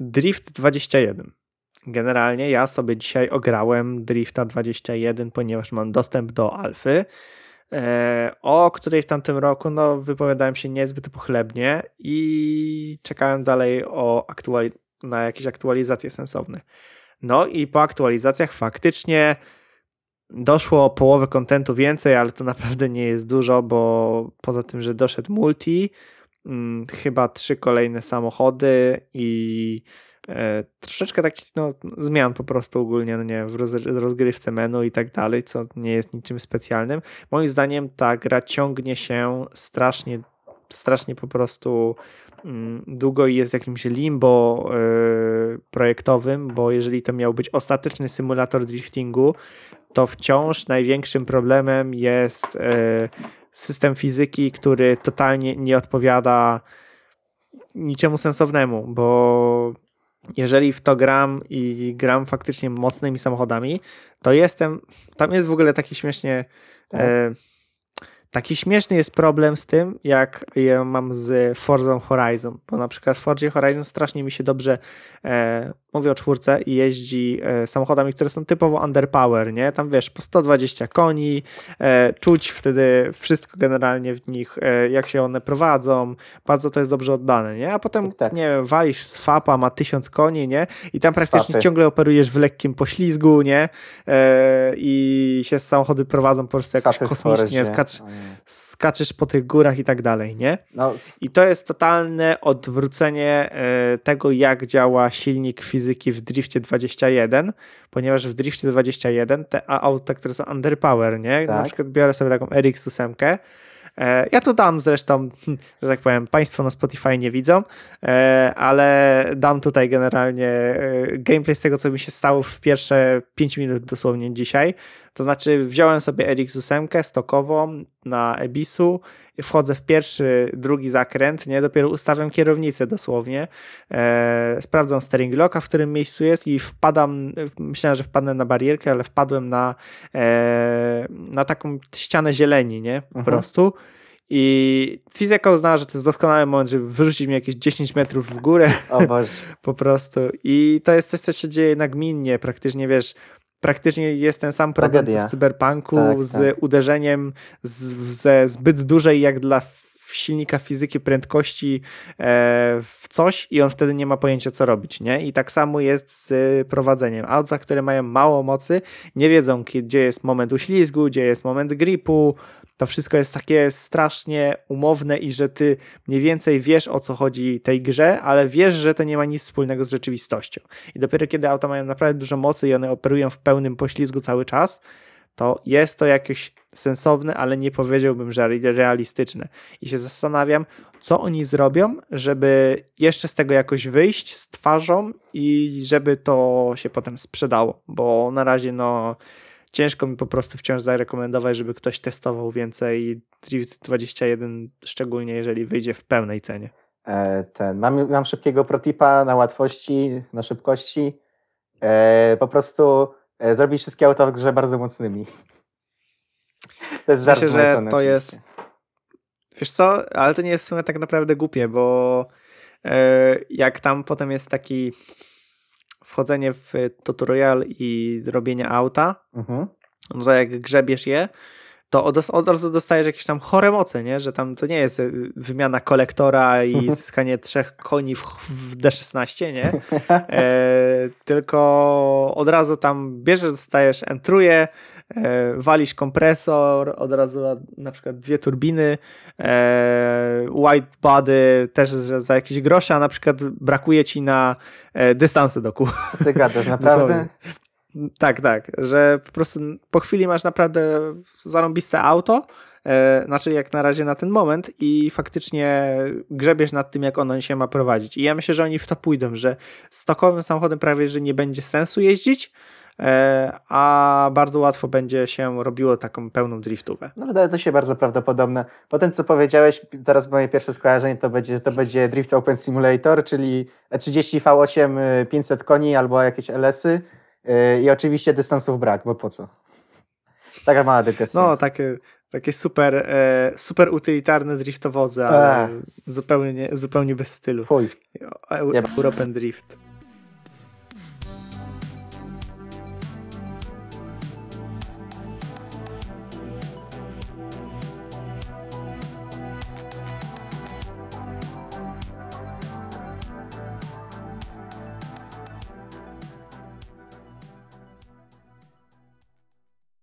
Drift 21. Generalnie ja sobie dzisiaj ograłem Drifta 21, ponieważ mam dostęp do alfy, e, o której w tamtym roku no, wypowiadałem się niezbyt pochlebnie i czekałem dalej o aktuali- na jakieś aktualizacje sensowne. No i po aktualizacjach faktycznie doszło o połowę kontentu więcej, ale to naprawdę nie jest dużo, bo poza tym, że doszedł multi, hmm, chyba trzy kolejne samochody i e, troszeczkę takich no, zmian po prostu ogólnie no nie, w roz, rozgrywce menu i tak dalej, co nie jest niczym specjalnym. Moim zdaniem ta gra ciągnie się strasznie, strasznie po prostu mm, długo i jest jakimś limbo y, projektowym, bo jeżeli to miał być ostateczny symulator driftingu, to wciąż największym problemem jest y, system fizyki, który totalnie nie odpowiada niczemu sенsownemu, bo jeżeli w to gram i gram faktycznie mocnymi samochodami, to jestem, tam jest w ogóle taki śmiesznie, tak. e, taki śmieszny jest problem z tym, jak ja mam z Forza Horizon, bo na przykład w Forza Horizon strasznie mi się dobrze e, mówię o czwórce i jeździ e, samochodami, które są typowo underpower, nie? Tam wiesz, po 120 koni, e, czuć wtedy wszystko generalnie w nich, e, jak się one prowadzą, bardzo to jest dobrze oddane, nie? A potem, tak, nie wiem, walisz z fapa, ma 1000 koni, nie? I tam praktycznie ciągle operujesz w lekkim poślizgu, nie? I się samochody prowadzą po prostu jakoś kosmicznie, skacz, skaczesz po tych górach i tak dalej, nie? No. I to jest totalne odwrócenie tego, jak działa silnik fizyki w Driftie 21, ponieważ w Driftie 21 te auta, które są underpower, nie? Tak. Na przykład biorę sobie taką RX-8, e, ja tu dam zresztą, że tak powiem, Państwo na Spotify nie widzą, e, ale dam tutaj generalnie e, gameplay z tego, co mi się stało w pierwsze 5 minut dosłownie dzisiaj. To znaczy, wziąłem sobie RX-8 stokową na Ebisu wchodzę w pierwszy, drugi zakręt, nie, dopiero ustawiam kierownicę dosłownie, e, sprawdzam steering locka, w którym miejscu jest i wpadam, myślałem, że wpadnę na barierkę, ale wpadłem na, e, na taką ścianę zieleni, nie, po mhm. prostu. I fizyka uznała, że to jest doskonały moment, żeby wyrzucić mnie jakieś 10 metrów w górę. O Boże. po prostu. I to jest coś, co się dzieje nagminnie. Praktycznie wiesz, praktycznie jest ten sam problem Tragedia. co w cyberpunku tak, z tak. uderzeniem z, ze zbyt dużej jak dla silnika fizyki prędkości e, w coś i on wtedy nie ma pojęcia co robić, nie? I tak samo jest z prowadzeniem. Auta, które mają mało mocy, nie wiedzą gdzie jest moment uślizgu, gdzie jest moment gripu, to wszystko jest takie strasznie umowne i że ty mniej więcej wiesz o co chodzi tej grze, ale wiesz, że to nie ma nic wspólnego z rzeczywistością. I dopiero kiedy auta mają naprawdę dużo mocy i one operują w pełnym poślizgu cały czas, to jest to jakieś sensowne, ale nie powiedziałbym, że realistyczne. I się zastanawiam, co oni zrobią, żeby jeszcze z tego jakoś wyjść z twarzą i żeby to się potem sprzedało, bo na razie no ciężko mi po prostu wciąż zarekomendować, żeby ktoś testował więcej Drift 21, szczególnie jeżeli wyjdzie w pełnej cenie. E, ten, mam, mam szybkiego protipa na łatwości, na szybkości. E, po prostu zrobić wszystkie auta w grze bardzo mocnymi. To jest żart Myślę, że to oczywiście. jest. Wiesz co, ale to nie jest w sumie tak naprawdę głupie, bo e, jak tam potem jest taki wchodzenie w tutorial i robienie auta, mhm. no to jak grzebiesz je, to od, od razu dostajesz jakieś tam chore moce, nie? że tam to nie jest y, wymiana kolektora i zyskanie trzech koni w, w D16, nie? E, tylko od razu tam bierzesz, dostajesz entruje, e, walisz kompresor, od razu na przykład dwie turbiny, e, white body też za jakieś grosze, a na przykład brakuje ci na e, dystanse do kół. Co ty gadasz, naprawdę? Tak, tak, że po prostu po chwili masz naprawdę zarąbiste auto, e, znaczy jak na razie na ten moment i faktycznie grzebiesz nad tym, jak ono się ma prowadzić. I ja myślę, że oni w to pójdą, że stokowym samochodem prawie, że nie będzie sensu jeździć, e, a bardzo łatwo będzie się robiło taką pełną driftówę. No wydaje to się bardzo prawdopodobne. Po tym, co powiedziałeś, teraz moje pierwsze skojarzenie to będzie, to będzie Drift Open Simulator, czyli 30 V8 500 koni albo jakieś LS-y Yy, I oczywiście dystansów brak, bo po co? Taka mała dygresja. No, takie, takie super, e, super utylitarne driftowozy, ale zupełnie, zupełnie bez stylu. Fuj. European Drift.